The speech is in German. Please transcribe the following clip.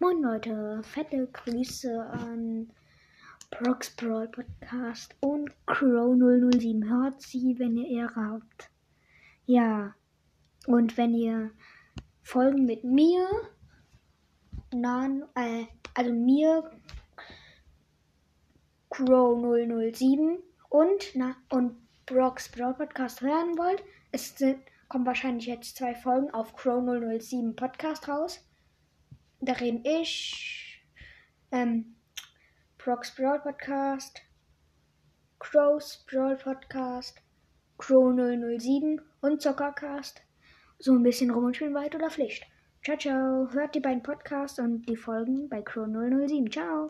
Moin Leute, fette Grüße an Brox Brawl Podcast und Crow 007. Hört sie, wenn ihr Ehre habt. Ja, und wenn ihr Folgen mit mir, Nan, äh, also mir, Crow 007 und, na, und Brox Brawl Podcast hören wollt, es sind, kommen wahrscheinlich jetzt zwei Folgen auf Crow 007 Podcast raus. Da reden ich, ähm, Prox Brawl Podcast, Crows Brawl Podcast, Crow 007 und Zockercast. So ein bisschen rum und schön weit oder Pflicht. Ciao, ciao. Hört die beiden Podcasts und die Folgen bei Crow 007. Ciao.